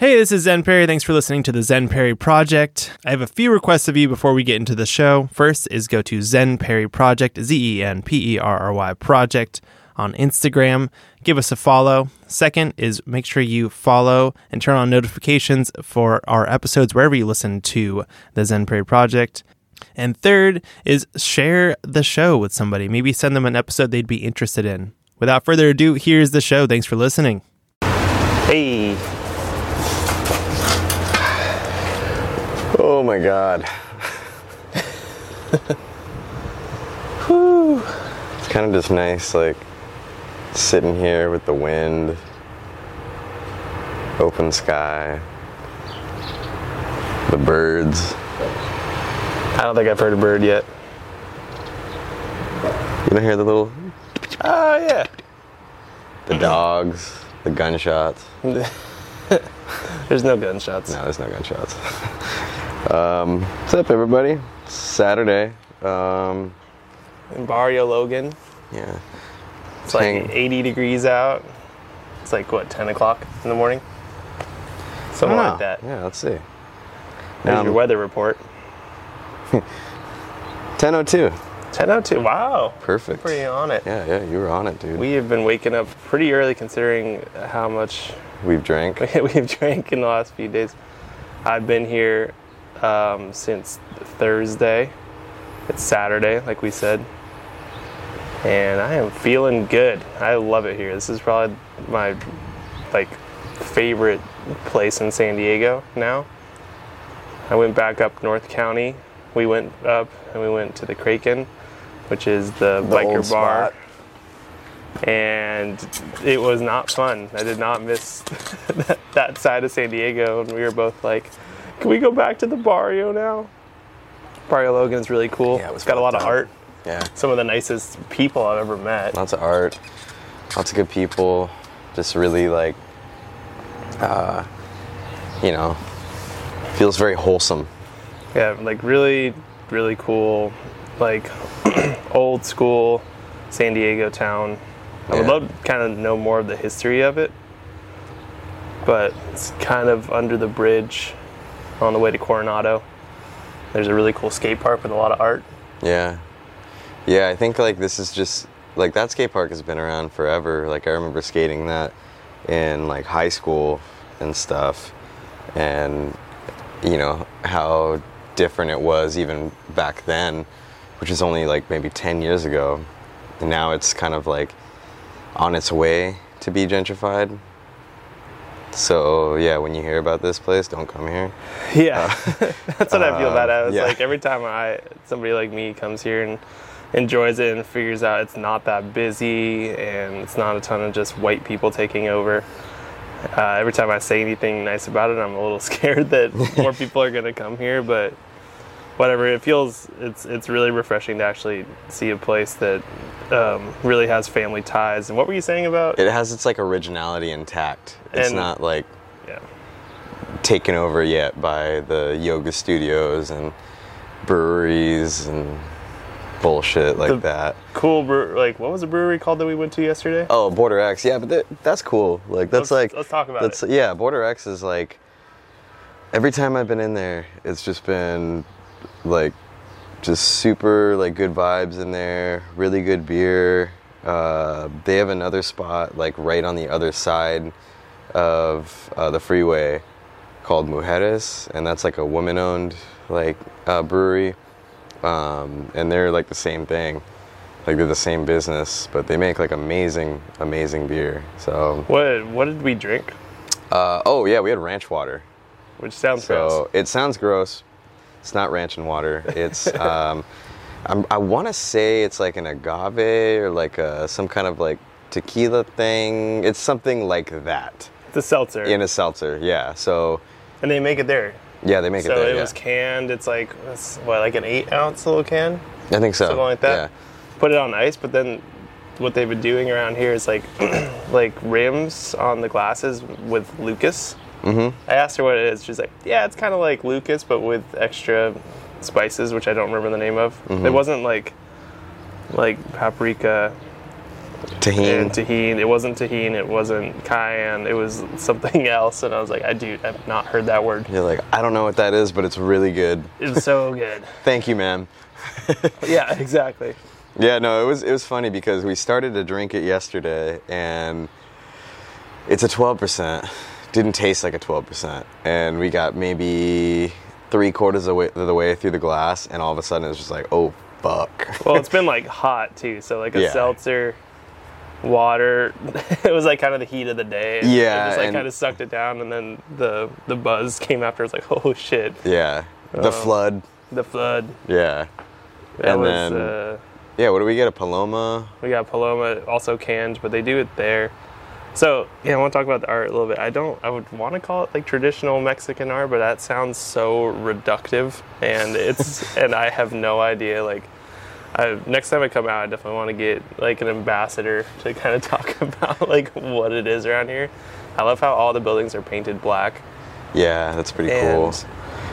Hey, this is Zen Perry. Thanks for listening to the Zen Perry Project. I have a few requests of you before we get into the show. First is go to Zen Perry Project, Z E N P E R R Y Project on Instagram. Give us a follow. Second is make sure you follow and turn on notifications for our episodes wherever you listen to the Zen Perry Project. And third is share the show with somebody. Maybe send them an episode they'd be interested in. Without further ado, here's the show. Thanks for listening. Hey. Oh my god. Whew. It's kind of just nice, like sitting here with the wind, open sky, the birds. I don't think I've heard a bird yet. You don't hear the little, Oh, yeah. the dogs, the gunshots. There's no gunshots. No, there's no gunshots. um, what's up, everybody? Saturday. Um, In Barrio Logan, yeah. it's like 80 degrees out. It's like, what, 10 o'clock in the morning? Something like that. Yeah, let's see. There's Um, your weather report. 10:02. 10.02. Wow. Perfect. Pretty on it. Yeah, yeah, you were on it, dude. We have been waking up pretty early considering how much We've drank. we've drank in the last few days. I've been here um, since Thursday. It's Saturday, like we said. And I am feeling good. I love it here. This is probably my like favorite place in San Diego now. I went back up North County. We went up and we went to the Kraken, which is the, The biker bar spot. and it was not fun. I did not miss that, that side of San Diego, and we were both like, "Can we go back to the barrio now?" Barrio Logan's really cool. Yeah, it was it's got a lot of art. Yeah, Some of the nicest people I've ever met. lots of art, lots of good people. Just really like, uh, you know, feels very wholesome. Yeah, like really, really cool, like old school San Diego town. I would Yeah. love to kind of know more of the history of it, but it's kind of under the bridge on the way to Coronado. There's a really cool skate park with a lot of art. Yeah, yeah. I think like this is just like that skate park has been around forever. Like I remember skating that in like high school and stuff, and you know how different it was even back then, which is only like maybe 10 years ago. And now it's kind of like on its way to be gentrified. So yeah, when you hear about this place, don't come here. Yeah, that's what I feel about it. It's yeah. like every time I somebody like me comes here and enjoys it and figures out it's not that busy and it's not a ton of just white people taking over. Uh, every time I say anything nice about it, I'm a little scared that more people are going to come here. But whatever, it feels it's it's really refreshing to actually see a place that um, really has family ties. And what were you saying about? It has its like originality intact. It's And- not like yeah. taken over yet by the yoga studios and breweries and bullshit like The- that. Cool, brew- like what was the brewery called that we went to yesterday? Oh, Border X, yeah, but that, that's cool. Like that's Let's- like let's talk about that's, Yeah, Border X is like every time I've been in there, it's just been like just super like good vibes in there, really good beer. Uh, they have another spot like right on the other side of uh, the freeway called Mujeres, and that's like a woman-owned like uh, brewery, um, and they're like the same thing. Like they're the same business, but they make like amazing, amazing beer. So, What what did we drink? uh, oh yeah, we had ranch water. Which sounds gross. So it sounds gross. It's not ranch and water. It's um, I'm, I want to say it's like an agave or like a, some kind of like tequila thing. It's something like that It's a seltzer, in a seltzer. Yeah. So and they make it there. yeah, they make so it there. So it yeah. was canned. It's like it's, what, like an eight ounce little can, I think so. something like that. Yeah. Put it on ice, but then what they've been doing around here is like like rims on the glasses with Lucas. Mm-hmm. I asked her what it is. She's like, yeah, it's kind of like Lucas, but with extra spices, which I don't remember the name of. Mm-hmm. It wasn't like like paprika. Tajín. Tajín. It wasn't Tajín. It wasn't cayenne. It was something else. And I was like, I do. I've not heard that word. You're like, I don't know what that is, but it's really good. It's so good. Thank you, ma'am. yeah, exactly. Yeah, no, it was it was funny because we started to drink it yesterday, and it's a 12%. Didn't taste like a 12%, and we got maybe three quarters of the way, the way through the glass, and all of a sudden it was just like, oh fuck. Well, it's been like hot too. So like a Yeah. seltzer, water. it was like kind of the heat of the day. Yeah, It just like kind of sucked it down, and then the the buzz came after. It's like, oh shit, yeah, the Oh. flood. the flood. Yeah, That And was. then- uh, yeah. What do we get? A Paloma. We got Paloma also canned, but they do it there. So yeah, I want to talk about the art a little bit. I don't. I would want to call it like traditional Mexican art, but that sounds so reductive, and it's and I have no idea. Like, I, next time I come out, I definitely want to get like an ambassador to kind of talk about like what it is around here. I love how all the buildings are painted black. Yeah, that's pretty And- cool.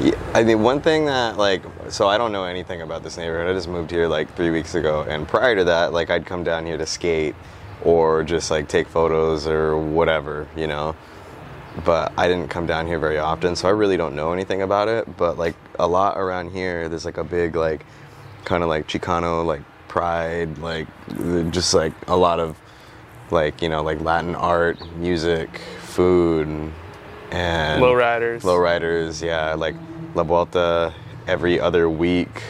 Yeah, I mean, one thing that like, so I don't know anything about this neighborhood. I just moved here like three weeks ago, and prior to that, like, I'd come down here to skate or just like take photos or whatever, you know. But I didn't come down here very often, so I really don't know anything about it. But like a lot around here, there's like a big like, kind of like Chicano like pride, like just like a lot of like you know like Latin art, music, food, and Lowriders. Lowriders, yeah, like La Vuelta every other week.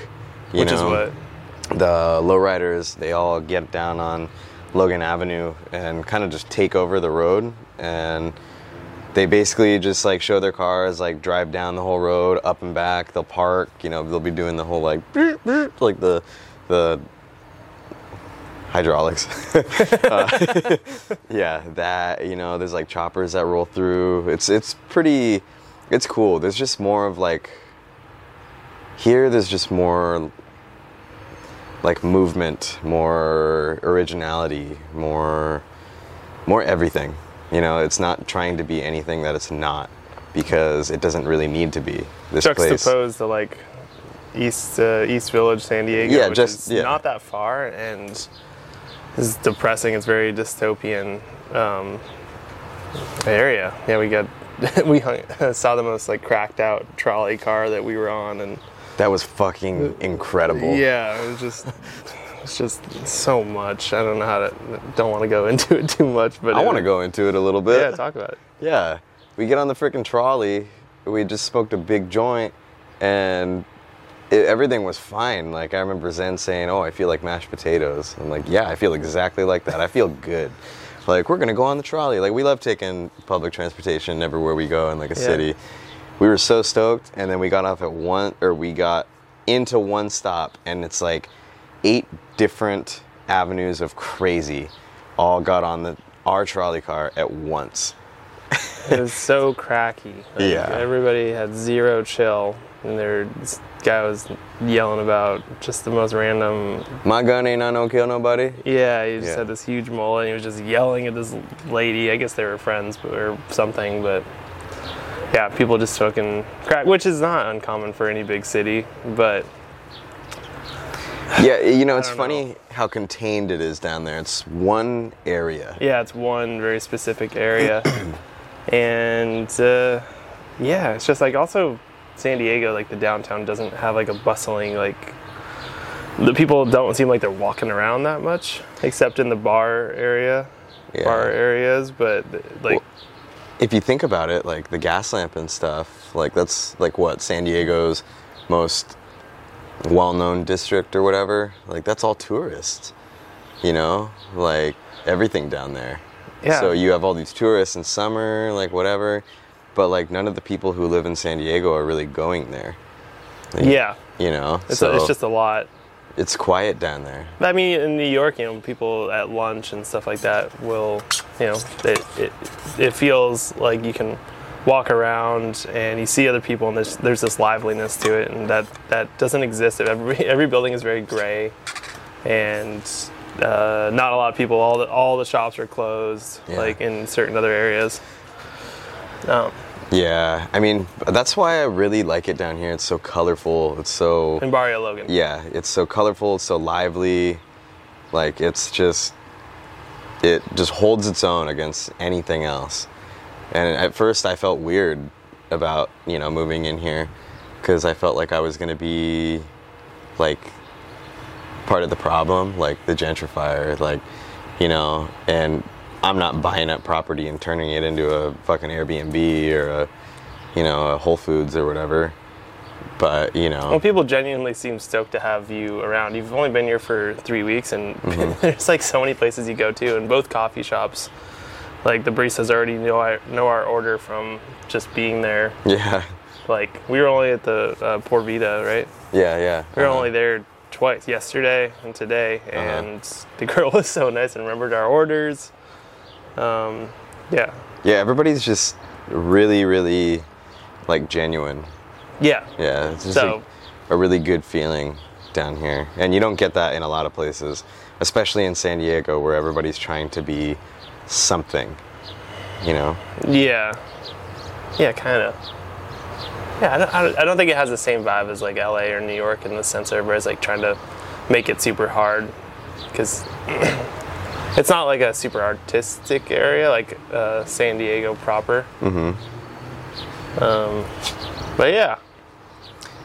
You which know, is what the lowriders they all get down on Logan Avenue and kind of just take over the road. And they basically just like show their cars like drive down the whole road up and back. They'll park you know they'll be doing the whole like like the the hydraulics. Uh, yeah that you know there's like choppers that roll through. It's it's pretty it's cool. There's just more of like here there's just more like movement, more originality, more more everything. You know, it's not trying to be anything that it's not because it doesn't really need to be. This place. juxtaposed to like East uh, East Village, San Diego, Yeah, which just- is yeah. not that far, and is depressing. It's very dystopian um, area. Yeah, we got we hung, saw the most like cracked out trolley car that we were on, and That was fucking uh, incredible. yeah, it was just. It's just so much. I don't know how to. Don't want to go into it too much, but I want to go into it a little bit. Yeah, talk about it. Yeah. We get on the freaking trolley. We just smoked a big joint, and it, everything was fine. Like I remember Zen saying, "Oh, I feel like mashed potatoes." I'm like, "Yeah, I feel exactly like that. I feel good." Like we're gonna go on the trolley. Like we love taking public transportation everywhere we go in like a Yeah. city. We were so stoked, and then we got off at one, or we got into one stop, and it's like eight different avenues of crazy, all got on the our trolley car at once. It was so cracky. Like, Yeah. Everybody had zero chill, and there this guy was yelling about just the most random. My gun ain't not no kill nobody. Yeah, he just Yeah. had this huge mullet. And he was just yelling at this lady. I guess they were friends or something, but yeah, people just smoking crack, which is not uncommon for any big city. But Yeah, you know, it's funny how contained it is down there. It's one area. yeah, it's one very specific area, and uh, yeah, it's just like also San Diego, like the downtown doesn't have like a bustling like. The people don't seem like they're walking around that much, except in the bar area, Yeah. bar areas. But like, Well, If you think about it, like the Gaslamp and stuff, like that's like what San Diego's most well-known district or whatever. Like that's all tourists. You know, like everything down there. yeah, So you have all these tourists in summer, like whatever, but like none of the people who live in San Diego are really going there. Like, yeah, You know, it's, so it's just a lot. It's quiet down there. I mean, in New York, you know, people at lunch and stuff like that will, you know, it, it, it feels like you can walk around and you see other people and there's, there's this liveliness to it and that, that doesn't exist. Every, every building is very gray and uh, not a lot of people, all the, all the shops are closed, Yeah. like in certain other areas. Um, Yeah, I mean that's why I really like it down here. It's so colorful. It's so in Barrio Logan. yeah, it's so colorful. It's so lively. Like it's just it just holds its own against anything else. And at first, I felt weird about you know moving in here because I felt like I was gonna be like part of the problem, like the gentrifier, like you know, and I'm not buying up property and turning it into a fucking Airbnb or a you know a Whole Foods or whatever. But you know, Well, people genuinely seem stoked to have you around. You've only been here for three weeks, and Mm-hmm. there's like so many places you go to, and both coffee shops. Like the baristas already know our, know our order from just being there. yeah, Like we were only at the uh, Por Vida, right? yeah, yeah. We were uh-huh. only there twice, yesterday and today, and the girl was so nice and remembered our orders. Um, yeah, Yeah, everybody's just really, really like genuine. yeah, Yeah, it's just So- like a really good feeling down here, and you don't get that in a lot of places, especially in San Diego, where everybody's trying to be something. You know? yeah, yeah, kind of. Yeah, I don't, I don't- think it has the same vibe as like LA or New York in the sense everybody's like trying to make it super hard because it's not like a super artistic area like uh, San Diego proper. Mm-hmm. Um, but yeah,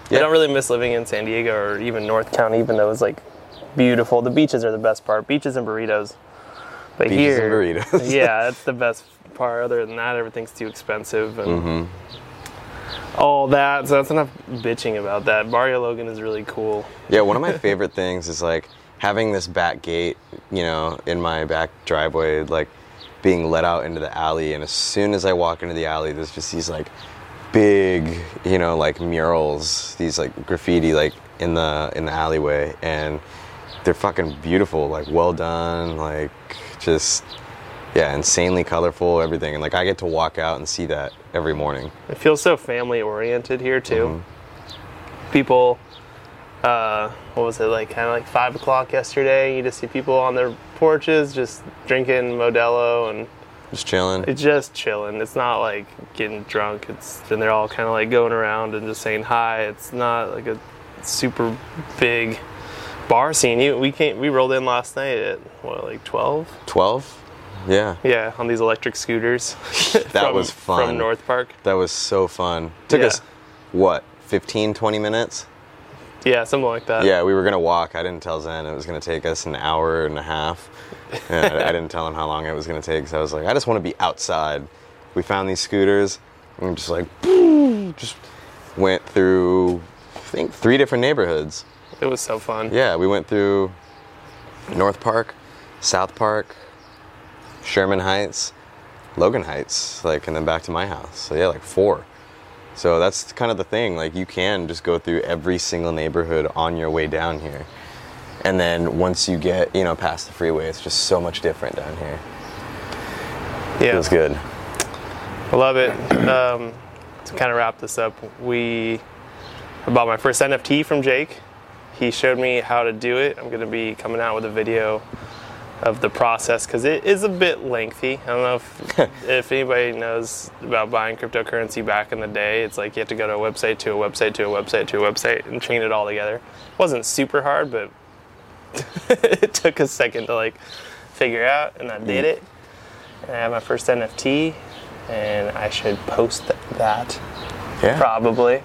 Yeah. I don't really miss living in San Diego or even North County, even though it's like beautiful. The beaches are the best part. Beaches and burritos. But Beaches here, and burritos. yeah, that's the best part. Other than that, everything's too expensive and Mm-hmm. all that. So that's enough bitching about that. Barrio Logan is really cool. Yeah, one of my favorite things is like having this back gate, you know, in my back driveway, like being let out into the alley, and as soon as I walk into the alley, there's just these like big, you know, like murals, these like graffiti, like in the in the alleyway, and they're fucking beautiful, like well done, like just yeah, insanely colorful, everything, and like I get to walk out and see that every morning. It feels so family oriented here too. Mm-hmm. People, uh, what was it like? Kind of like five o'clock yesterday. You just see people on their porches just drinking Modelo and Just chilling. it's just chilling. It's not like getting drunk. It's and they're all kind of like going around and just saying hi. It's not like a super big bar scene. You, we came, we rolled in last night at what like twelve. Twelve. Yeah. Yeah, on these electric scooters. That from- was fun. from North Park. That was so fun. Took Yeah. us, what, 15, 20 minutes? Yeah, something like that. Yeah, we were going to walk. I didn't tell Zen it was going to take us an hour and a half. And I, I didn't tell him how long it was going to take So I was like, I just want to be outside. We found these scooters and we just like, just went through, I think, three different neighborhoods. It was so fun. Yeah, we went through North Park, South Park, Sherman Heights, Logan Heights, like, and then back to my house. So yeah, like four. So that's kind of the thing. Like, you can just go through every single neighborhood on your way down here. And then once you get, you know, past the freeway, it's just so much different down here. Yeah, Feels good. I love it. Um, to kind of wrap this up, we I bought my first NFT from Jake. He showed me how to do it. I'm going to be coming out with a video of the process because it is a bit lengthy. I don't know if, if anybody knows about buying cryptocurrency back in the day. It's like you have to go to a website to a website to a website to a website and chain it all together. It wasn't super hard, but it took a second to like figure out, and I did mm. it. And I have my first NFT, and I should post that Yeah. probably.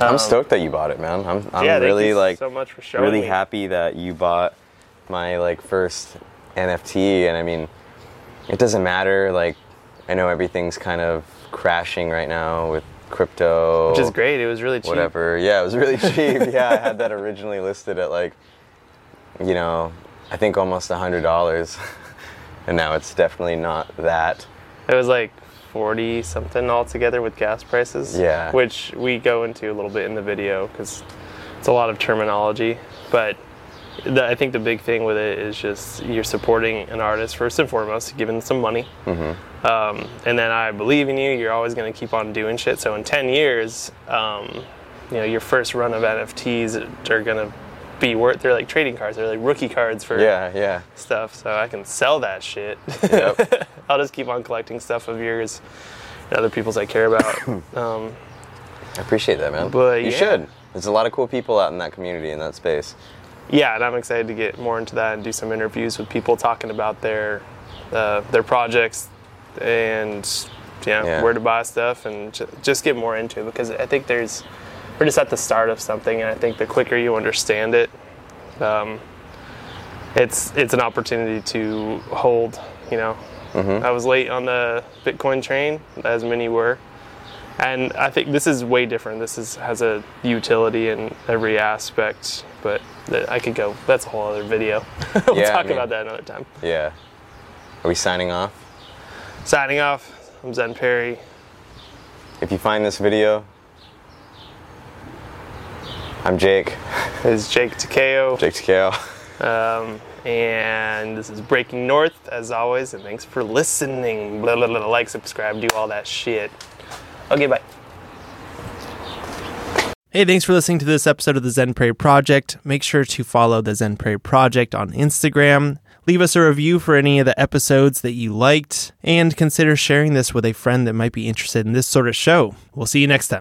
I'm um, stoked that you bought it, man. I'm, I'm yeah, really like so much for showing really me. happy that you bought my like first NFT and I mean it doesn't matter like I know everything's kind of crashing right now with crypto which is great. It was really cheap. whatever yeah it was really cheap yeah I had that originally listed at like you know I think almost a hundred dollars and now it's definitely not that It was like forty something altogether with gas prices. Yeah. which we go into a little bit in the video because it's a lot of terminology. But the, I think the big thing with it is just you're supporting an artist first and foremost, giving them some money. Mm-hmm. Um, and then I believe in you. You're always going to keep on doing shit. So in 10 years, um, you know, your first run of NFTs are going to be worth. They're like trading cards. They're like rookie cards for yeah yeah stuff. So I can sell that shit. Yep. I'll just keep on collecting stuff of yours and other people's I care about. um, I appreciate that man But, you yeah. should there's a lot of cool people out in that community in that space yeah, and I'm excited to get more into that and do some interviews with people talking about their uh, their projects and know, Yeah. where to buy stuff and ju- just get more into it because I think there's we're just at the start of something and I think the quicker you understand it, um, it's it's an opportunity to hold. You know, I was late on the Bitcoin train, as many were, and I think this is way different. This is has a utility in every aspect, but that I could go. That's a whole other video. we'll Yeah, I talk mean- about that another time. Yeah. Are we signing off? Signing off. I'm Zen Perry. If you find this video, I'm Jake. This is Jake Takeo. Jake Takeo. Um, and this is Breaking North, as always. And thanks for listening. Blah, blah, blah, like, subscribe, do all that shit. Okay, bye. Hey, thanks for listening to this episode of the Zen Perry Project. Make sure to follow the Zen Perry Project on Instagram. Leave us a review for any of the episodes that you liked, and consider sharing this with a friend that might be interested in this sort of show. We'll see you next time.